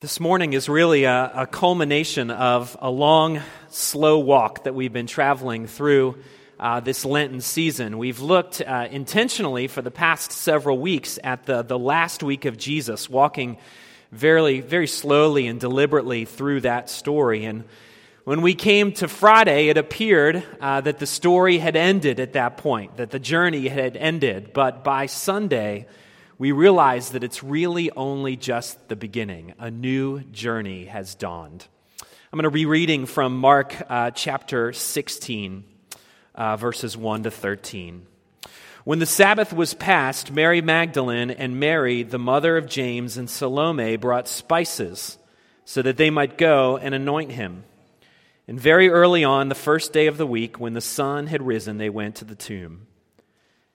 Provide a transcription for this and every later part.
This morning is really a, a, culmination of a long, slow walk that we've been traveling through uh, this Lenten season. We've looked uh, intentionally for the past several weeks at the, the last week of Jesus, walking very, very slowly and deliberately through that story. And when we came to Friday, it appeared uh, that the story had ended at that point, that the journey had ended. But by Sunday, we realize that it's really only just the beginning. A new journey has dawned. I'm going to be reading from Mark uh, chapter 16, uh, verses 1 to 13. When the Sabbath was past, Mary Magdalene and Mary, the mother of James and Salome, brought spices so that they might go and anoint him. And very early on, the first day of the week, when the sun had risen, they went to the tomb.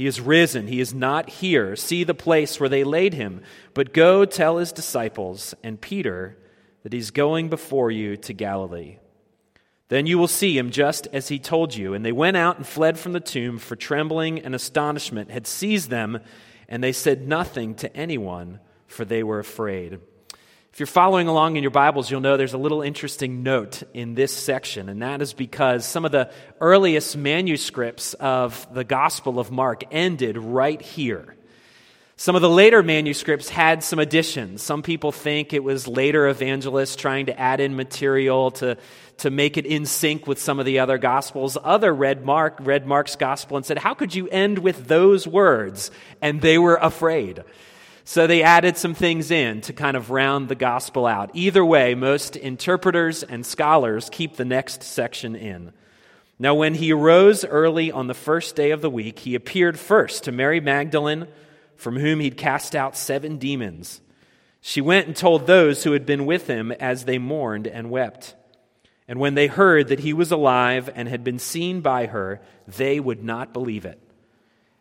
He is risen. He is not here. See the place where they laid him. But go tell his disciples and Peter that he's going before you to Galilee. Then you will see him just as he told you. And they went out and fled from the tomb, for trembling and astonishment had seized them, and they said nothing to anyone, for they were afraid. If you're following along in your Bibles, you'll know there's a little interesting note in this section, and that is because some of the earliest manuscripts of the Gospel of Mark ended right here. Some of the later manuscripts had some additions. Some people think it was later evangelists trying to add in material to, to make it in sync with some of the other gospels. Other read Mark, read Mark's gospel and said, How could you end with those words? And they were afraid. So they added some things in to kind of round the gospel out. Either way, most interpreters and scholars keep the next section in. Now, when he arose early on the first day of the week, he appeared first to Mary Magdalene, from whom he'd cast out seven demons. She went and told those who had been with him as they mourned and wept. And when they heard that he was alive and had been seen by her, they would not believe it.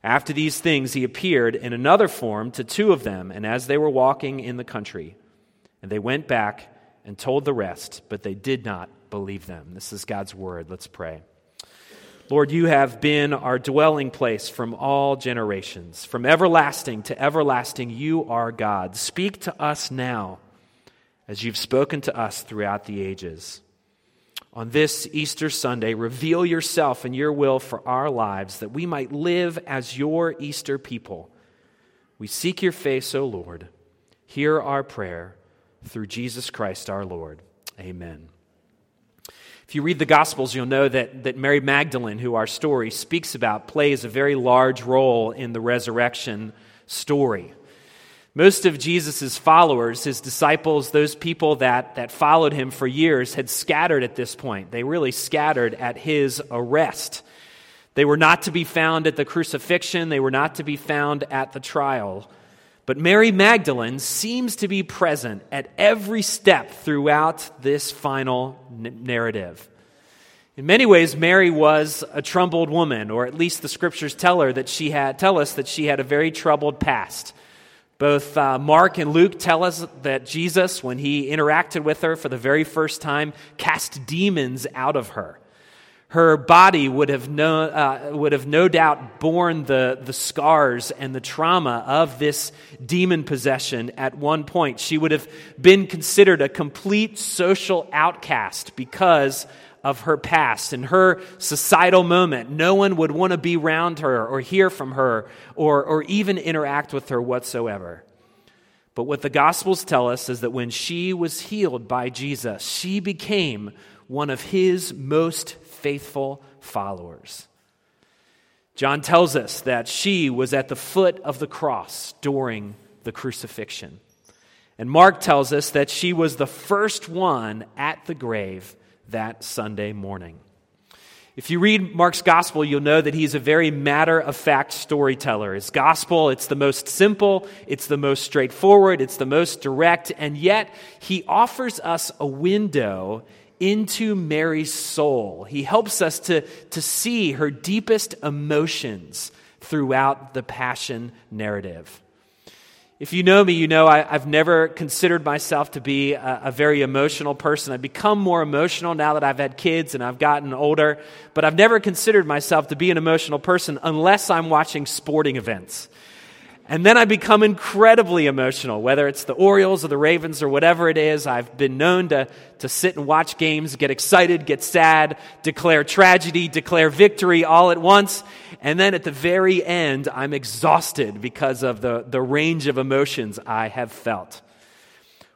After these things, he appeared in another form to two of them, and as they were walking in the country, and they went back and told the rest, but they did not believe them. This is God's word. Let's pray. Lord, you have been our dwelling place from all generations. From everlasting to everlasting, you are God. Speak to us now as you've spoken to us throughout the ages on this Easter Sunday, reveal yourself and your will for our lives that we might live as your Easter people. We seek your face, O Lord. Hear our prayer through Jesus Christ our Lord. Amen. If you read the Gospels, you'll know that, that Mary Magdalene, who our story speaks about, plays a very large role in the resurrection story. Most of Jesus' followers, his disciples, those people that, that followed him for years, had scattered at this point. They really scattered at his arrest. They were not to be found at the crucifixion, they were not to be found at the trial. But Mary Magdalene seems to be present at every step throughout this final n- narrative. In many ways, Mary was a troubled woman, or at least the scriptures tell her that she had tell us that she had a very troubled past. Both uh, Mark and Luke tell us that Jesus, when he interacted with her for the very first time, cast demons out of her. Her body would have no, uh, would have no doubt borne the, the scars and the trauma of this demon possession at one point. She would have been considered a complete social outcast because of her past and her societal moment. No one would want to be around her or hear from her or, or even interact with her whatsoever. But what the Gospels tell us is that when she was healed by Jesus, she became one of his most faithful followers. John tells us that she was at the foot of the cross during the crucifixion. And Mark tells us that she was the first one at the grave that Sunday morning. If you read Mark's gospel, you'll know that he's a very matter of fact storyteller. His gospel, it's the most simple, it's the most straightforward, it's the most direct, and yet he offers us a window into Mary's soul. He helps us to, to see her deepest emotions throughout the Passion narrative. If you know me, you know I, have never considered myself to be a, a, very emotional person. I've become more emotional now that I've had kids and I've gotten older, but I've never considered myself to be an emotional person unless I'm watching sporting events. And then I become incredibly emotional, whether it's the Orioles or the Ravens or whatever it is. I've been known to, to sit and watch games, get excited, get sad, declare tragedy, declare victory all at once. And then at the very end, I'm exhausted because of the, the range of emotions I have felt.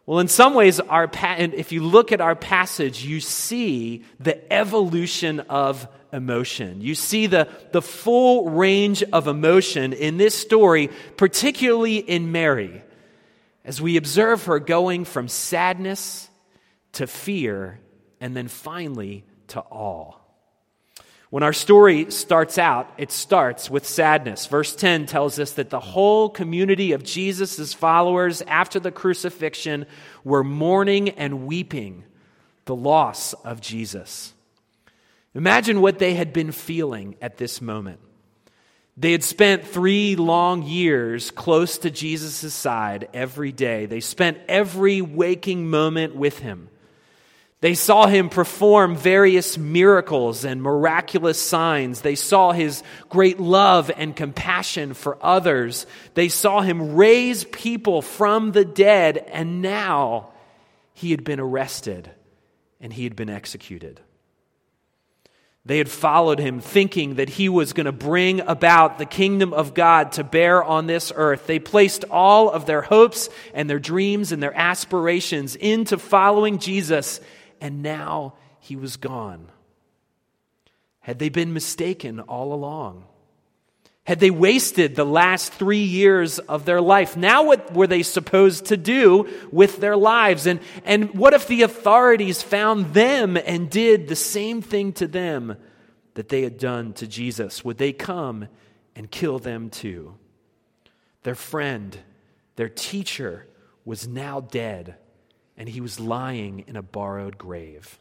Well, in some ways, our pa- if you look at our passage, you see the evolution of emotion. You see the, the full range of emotion in this story, particularly in Mary, as we observe her going from sadness to fear and then finally to awe. When our story starts out, it starts with sadness. Verse 10 tells us that the whole community of Jesus' followers after the crucifixion were mourning and weeping the loss of Jesus. Imagine what they had been feeling at this moment. They had spent three long years close to Jesus' side every day. They spent every waking moment with him. They saw him perform various miracles and miraculous signs. They saw his great love and compassion for others. They saw him raise people from the dead, and now he had been arrested and he had been executed. They had followed him, thinking that he was going to bring about the kingdom of God to bear on this earth. They placed all of their hopes and their dreams and their aspirations into following Jesus, and now he was gone. Had they been mistaken all along? Had they wasted the last three years of their life? Now, what were they supposed to do with their lives? And, and what if the authorities found them and did the same thing to them that they had done to Jesus? Would they come and kill them too? Their friend, their teacher, was now dead and he was lying in a borrowed grave.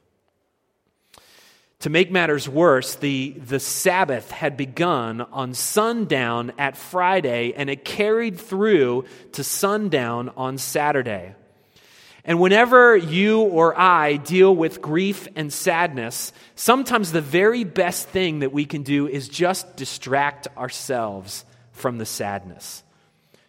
To make matters worse, the, the Sabbath had begun on sundown at Friday and it carried through to sundown on Saturday. And whenever you or I deal with grief and sadness, sometimes the very best thing that we can do is just distract ourselves from the sadness.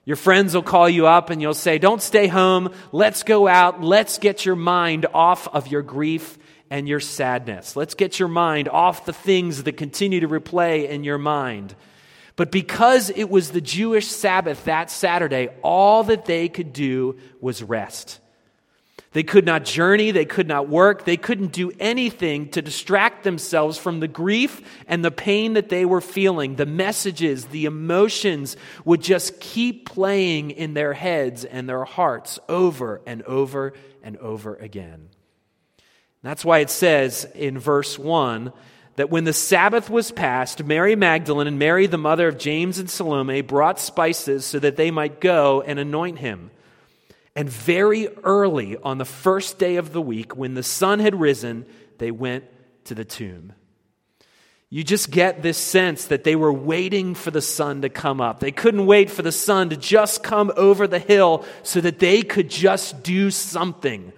Your friends will call you up and you'll say, Don't stay home. Let's go out. Let's get your mind off of your grief and your sadness. Let's get your mind off the things that continue to replay in your mind. But because it was the Jewish Sabbath that Saturday, all that they could do was rest. They could not journey, they could not work, they couldn't do anything to distract themselves from the grief and the pain that they were feeling. The messages, the emotions would just keep playing in their heads and their hearts over and over and over again. That's why it says in verse 1 that when the Sabbath was past, Mary Magdalene and Mary, the mother of James and Salome, brought spices so that they might go and anoint him. And very early on the first day of the week, when the sun had risen, they went to the tomb. You just get this sense that they were waiting for the sun to come up. They couldn't wait for the sun to just come over the hill so that they could just do something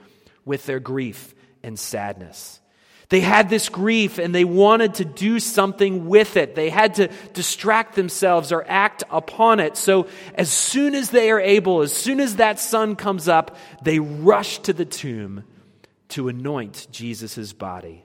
with their grief and sadness. They had this grief and they wanted to do something with it. They had to distract themselves or act upon it. So, as soon as they are able, as soon as that sun comes up, they rush to the tomb to anoint Jesus' body.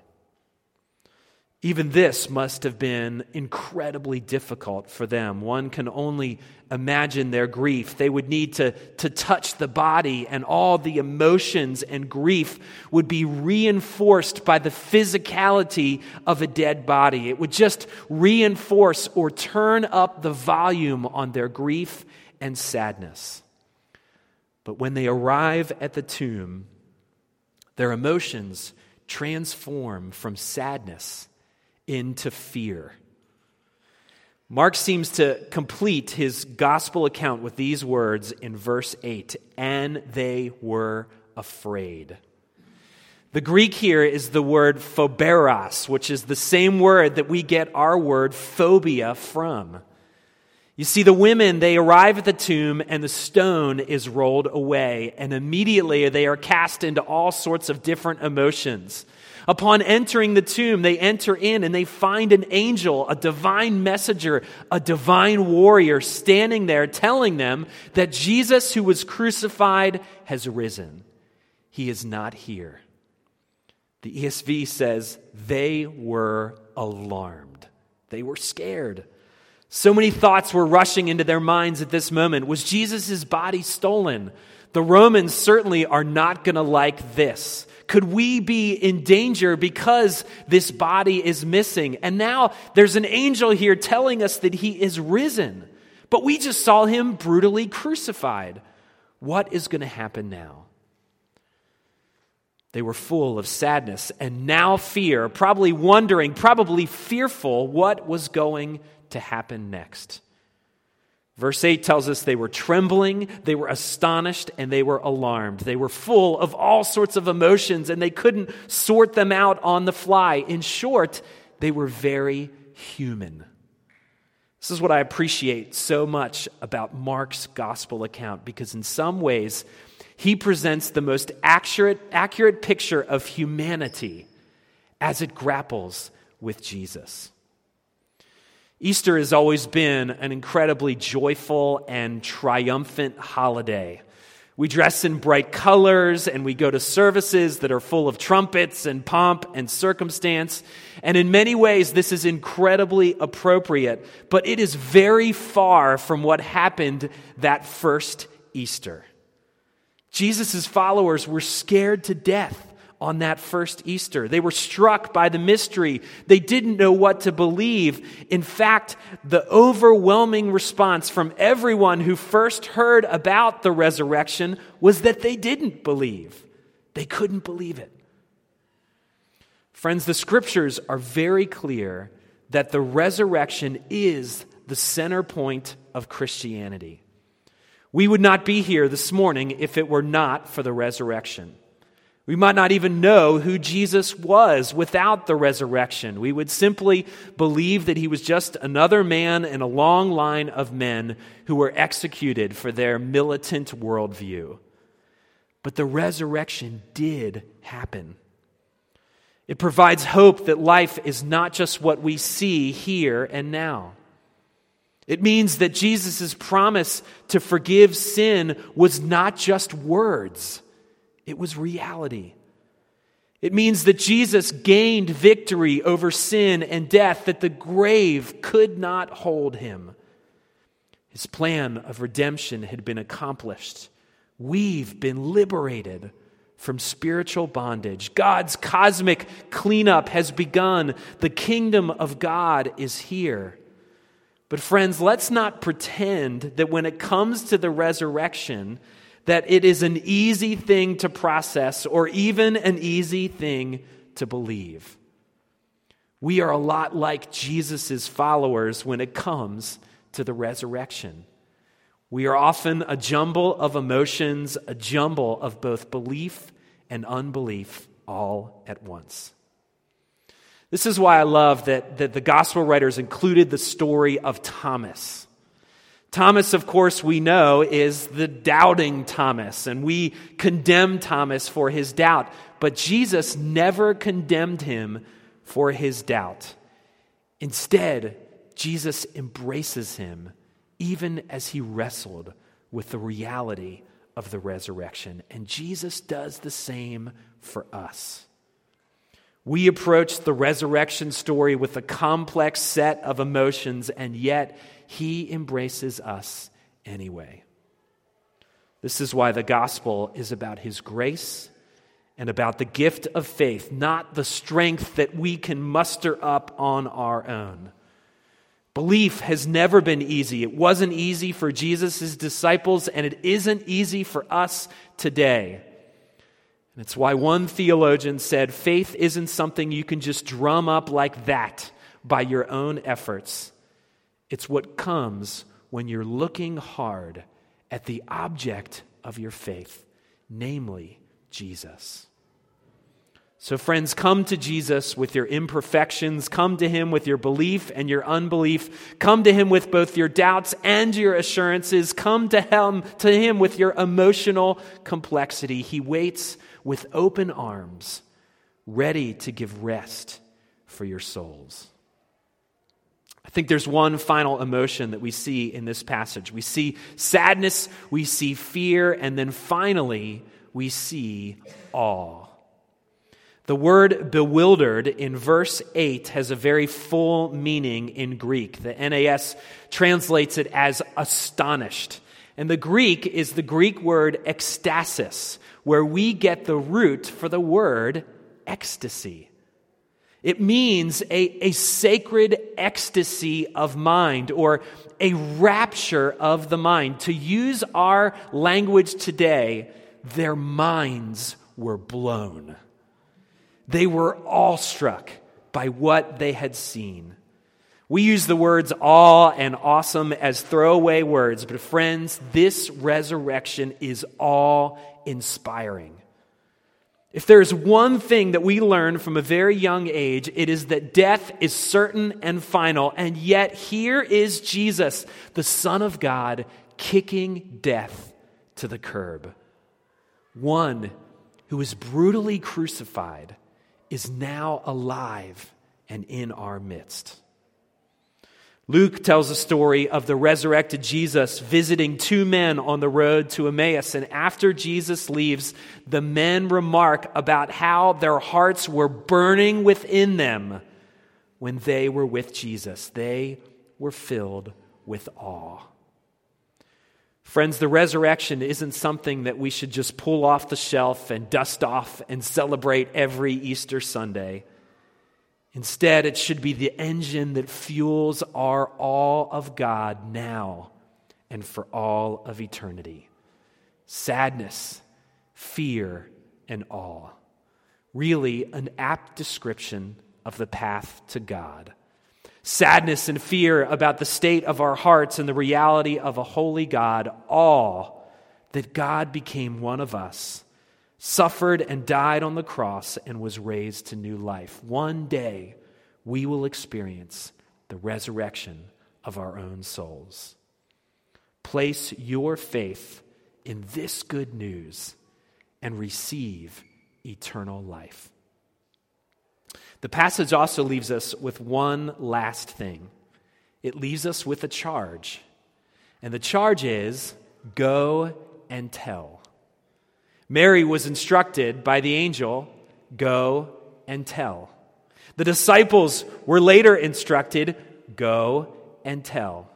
Even this must have been incredibly difficult for them. One can only imagine their grief. They would need to, to touch the body, and all the emotions and grief would be reinforced by the physicality of a dead body. It would just reinforce or turn up the volume on their grief and sadness. But when they arrive at the tomb, their emotions transform from sadness into fear. Mark seems to complete his gospel account with these words in verse 8 and they were afraid. The Greek here is the word phoberos, which is the same word that we get our word phobia from. You see, the women, they arrive at the tomb and the stone is rolled away, and immediately they are cast into all sorts of different emotions. Upon entering the tomb, they enter in and they find an angel, a divine messenger, a divine warrior standing there telling them that Jesus, who was crucified, has risen. He is not here. The ESV says they were alarmed. They were scared. So many thoughts were rushing into their minds at this moment. Was Jesus' body stolen? The Romans certainly are not going to like this. Could we be in danger because this body is missing? And now there's an angel here telling us that he is risen, but we just saw him brutally crucified. What is going to happen now? They were full of sadness and now fear, probably wondering, probably fearful what was going to happen next. Verse 8 tells us they were trembling, they were astonished, and they were alarmed. They were full of all sorts of emotions and they couldn't sort them out on the fly. In short, they were very human. This is what I appreciate so much about Mark's gospel account because, in some ways, he presents the most accurate, accurate picture of humanity as it grapples with Jesus. Easter has always been an incredibly joyful and triumphant holiday. We dress in bright colors and we go to services that are full of trumpets and pomp and circumstance. And in many ways, this is incredibly appropriate, but it is very far from what happened that first Easter. Jesus' followers were scared to death on that first Easter. They were struck by the mystery. They didn't know what to believe. In fact, the overwhelming response from everyone who first heard about the resurrection was that they didn't believe. They couldn't believe it. Friends, the scriptures are very clear that the resurrection is the center point of Christianity. We would not be here this morning if it were not for the resurrection. We might not even know who Jesus was without the resurrection. We would simply believe that he was just another man in a long line of men who were executed for their militant worldview. But the resurrection did happen. It provides hope that life is not just what we see here and now. It means that Jesus' promise to forgive sin was not just words, it was reality. It means that Jesus gained victory over sin and death, that the grave could not hold him. His plan of redemption had been accomplished. We've been liberated from spiritual bondage. God's cosmic cleanup has begun. The kingdom of God is here. But, friends, let's not pretend that when it comes to the resurrection, that it is an easy thing to process or even an easy thing to believe. We are a lot like Jesus' followers when it comes to the resurrection. We are often a jumble of emotions, a jumble of both belief and unbelief all at once. This is why I love that, that the gospel writers included the story of Thomas. Thomas, of course, we know is the doubting Thomas, and we condemn Thomas for his doubt. But Jesus never condemned him for his doubt. Instead, Jesus embraces him even as he wrestled with the reality of the resurrection. And Jesus does the same for us. We approach the resurrection story with a complex set of emotions, and yet he embraces us anyway. This is why the gospel is about his grace and about the gift of faith, not the strength that we can muster up on our own. Belief has never been easy. It wasn't easy for Jesus' disciples, and it isn't easy for us today. It's why one theologian said faith isn't something you can just drum up like that by your own efforts. It's what comes when you're looking hard at the object of your faith, namely Jesus. So, friends, come to Jesus with your imperfections. Come to him with your belief and your unbelief. Come to him with both your doubts and your assurances. Come to him, to him with your emotional complexity. He waits with open arms, ready to give rest for your souls. I think there's one final emotion that we see in this passage. We see sadness, we see fear, and then finally, we see awe. The word bewildered in verse 8 has a very full meaning in Greek. The NAS translates it as astonished. And the Greek is the Greek word ecstasis, where we get the root for the word ecstasy. It means a, a sacred ecstasy of mind or a rapture of the mind. To use our language today, their minds were blown. They were awestruck by what they had seen. We use the words awe and awesome as throwaway words, but friends, this resurrection is awe inspiring. If there's one thing that we learn from a very young age, it is that death is certain and final. And yet, here is Jesus, the Son of God, kicking death to the curb. One who was brutally crucified is now alive and in our midst. Luke tells a story of the resurrected Jesus visiting two men on the road to Emmaus. And after Jesus leaves, the men remark about how their hearts were burning within them when they were with Jesus. They were filled with awe. Friends, the resurrection isn't something that we should just pull off the shelf and dust off and celebrate every Easter Sunday. Instead, it should be the engine that fuels our awe of God now and for all of eternity. Sadness, fear, and awe. Really, an apt description of the path to God sadness and fear about the state of our hearts and the reality of a holy God, all that God became one of us, suffered and died on the cross, and was raised to new life. One day we will experience the resurrection of our own souls. Place your faith in this good news and receive eternal life. The passage also leaves us with one last thing it leaves us with a charge. And the charge is go and tell. Mary was instructed by the angel go and tell. The disciples were later instructed go and tell.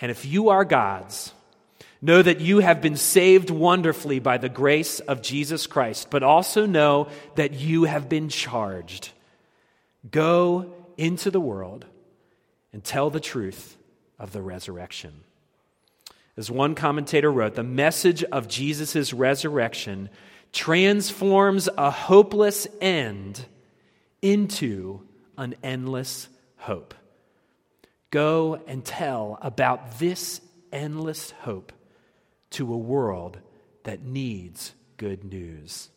And if you are God's, know that you have been saved wonderfully by the grace of Jesus Christ, but also know that you have been charged Go into the world and tell the truth of the resurrection. As one commentator wrote, the message of Jesus' resurrection transforms a hopeless end into an endless hope. Go and tell about this endless hope to a world that needs good news.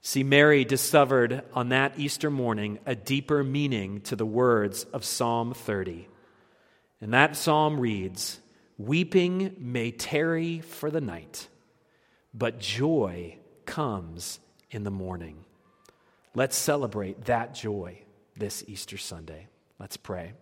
See, Mary discovered on that Easter morning a deeper meaning to the words of Psalm 30. And that psalm reads Weeping may tarry for the night, but joy comes in the morning. Let's celebrate that joy this Easter Sunday. Let's pray.